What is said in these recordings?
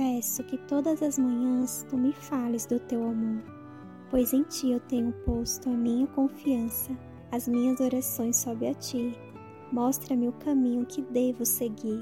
peço que todas as manhãs tu me fales do teu amor, pois em ti eu tenho posto a minha confiança, as minhas orações sobe a ti. Mostra-me o caminho que devo seguir.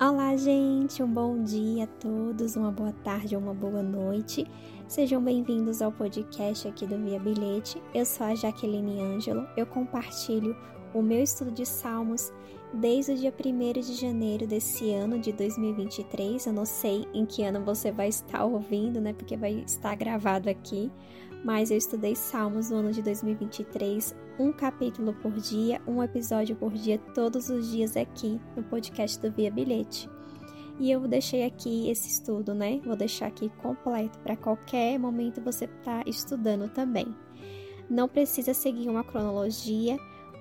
Olá, gente! Um bom dia a todos, uma boa tarde uma boa noite. Sejam bem-vindos ao podcast aqui do Via Bilhete. Eu sou a Jaqueline Ângelo. Eu compartilho o meu estudo de Salmos desde o dia 1 de janeiro desse ano de 2023. Eu não sei em que ano você vai estar ouvindo, né? Porque vai estar gravado aqui. Mas eu estudei Salmos no ano de 2023, um capítulo por dia, um episódio por dia, todos os dias aqui no podcast do Via Bilhete. E eu deixei aqui esse estudo, né? Vou deixar aqui completo para qualquer momento você estar tá estudando também. Não precisa seguir uma cronologia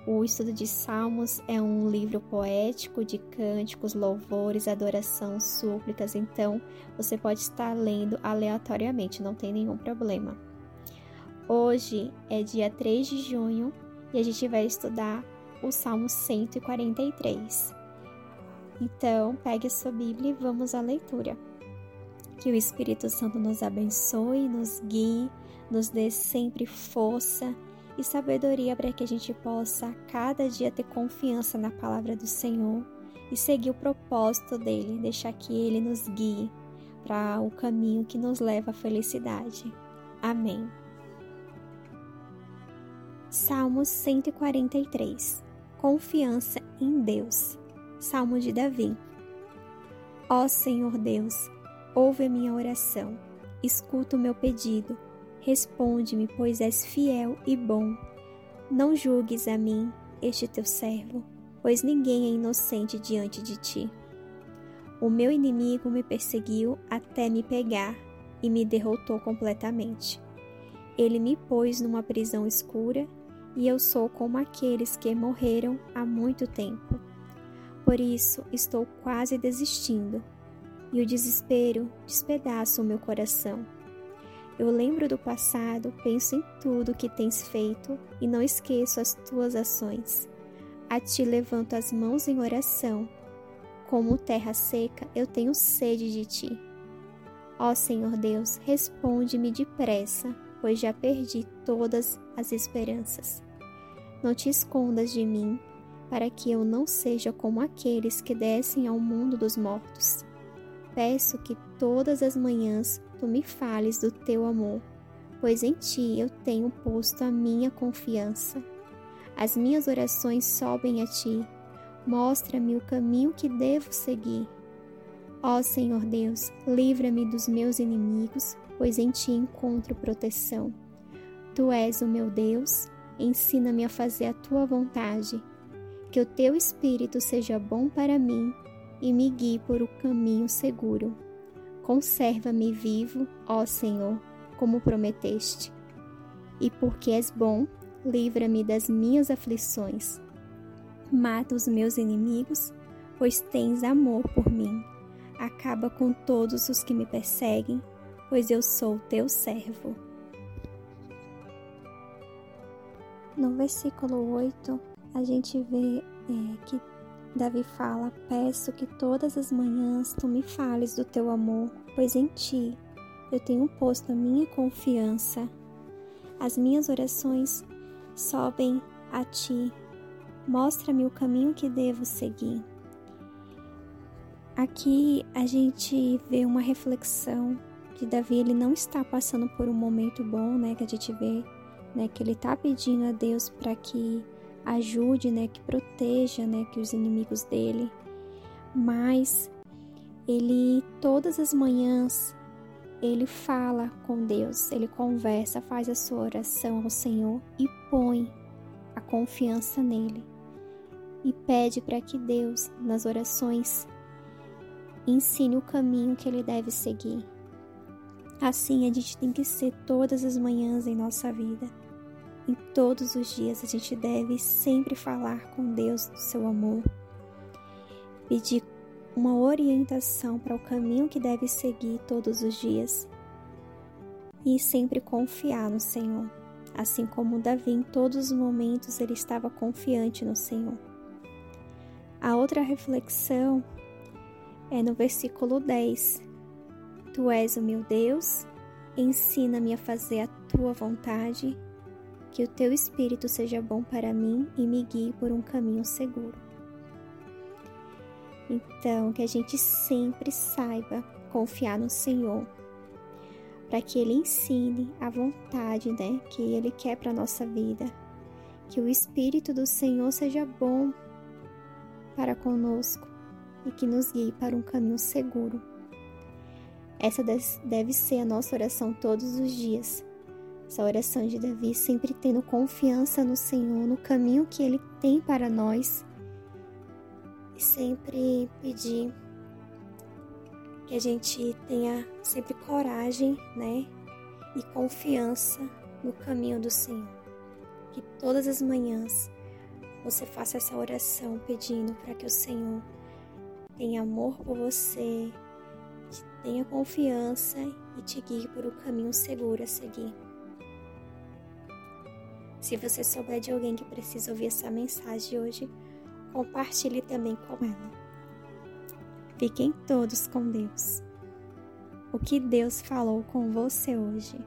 o estudo de Salmos é um livro poético de cânticos, louvores, adoração, súplicas, então você pode estar lendo aleatoriamente, não tem nenhum problema. Hoje é dia 3 de junho e a gente vai estudar o Salmo 143. Então, pegue a sua Bíblia e vamos à leitura. Que o Espírito Santo nos abençoe, nos guie, nos dê sempre força e sabedoria para que a gente possa cada dia ter confiança na palavra do Senhor e seguir o propósito dele, deixar que ele nos guie para o caminho que nos leva à felicidade. Amém. Salmos 143 Confiança em Deus. Salmo de Davi. Ó Senhor Deus, ouve a minha oração, escuta o meu pedido Responde-me, pois és fiel e bom. Não julgues a mim, este teu servo, pois ninguém é inocente diante de ti. O meu inimigo me perseguiu até me pegar e me derrotou completamente. Ele me pôs numa prisão escura e eu sou como aqueles que morreram há muito tempo. Por isso estou quase desistindo, e o desespero despedaça o meu coração. Eu lembro do passado, penso em tudo que tens feito e não esqueço as tuas ações. A ti levanto as mãos em oração. Como terra seca, eu tenho sede de ti. Ó Senhor Deus, responde-me depressa, pois já perdi todas as esperanças. Não te escondas de mim, para que eu não seja como aqueles que descem ao mundo dos mortos. Peço que todas as manhãs tu me fales do teu amor, pois em ti eu tenho posto a minha confiança. As minhas orações sobem a ti. Mostra-me o caminho que devo seguir. Ó Senhor Deus, livra-me dos meus inimigos, pois em ti encontro proteção. Tu és o meu Deus, ensina-me a fazer a tua vontade. Que o teu espírito seja bom para mim e me guie por o caminho seguro. Conserva-me vivo, ó Senhor, como prometeste. E porque és bom, livra-me das minhas aflições. Mata os meus inimigos, pois tens amor por mim. Acaba com todos os que me perseguem, pois eu sou teu servo. No versículo 8, a gente vê é, que Davi fala: Peço que todas as manhãs tu me fales do teu amor, pois em ti eu tenho posto a minha confiança. As minhas orações sobem a ti. Mostra-me o caminho que devo seguir. Aqui a gente vê uma reflexão que Davi ele não está passando por um momento bom, né? Que a gente vê, né? Que ele está pedindo a Deus para que ajude, né, que proteja, né, que os inimigos dele. Mas ele todas as manhãs ele fala com Deus, ele conversa, faz a sua oração ao Senhor e põe a confiança nele. E pede para que Deus, nas orações, ensine o caminho que ele deve seguir. Assim a gente tem que ser todas as manhãs em nossa vida em todos os dias a gente deve sempre falar com Deus do seu amor, pedir uma orientação para o caminho que deve seguir todos os dias e sempre confiar no Senhor. Assim como Davi, em todos os momentos ele estava confiante no Senhor. A outra reflexão é no versículo 10. Tu és o meu Deus, ensina-me a fazer a tua vontade, que o teu espírito seja bom para mim e me guie por um caminho seguro. Então, que a gente sempre saiba confiar no Senhor, para que Ele ensine a vontade né, que Ele quer para a nossa vida. Que o Espírito do Senhor seja bom para conosco e que nos guie para um caminho seguro. Essa deve ser a nossa oração todos os dias. Essa oração de Davi, sempre tendo confiança no Senhor, no caminho que Ele tem para nós, e sempre pedir que a gente tenha sempre coragem, né, e confiança no caminho do Senhor. Que todas as manhãs você faça essa oração pedindo para que o Senhor tenha amor por você, tenha confiança e te guie por um caminho seguro a seguir. Se você souber de alguém que precisa ouvir essa mensagem hoje, compartilhe também com ela. Fiquem todos com Deus. O que Deus falou com você hoje?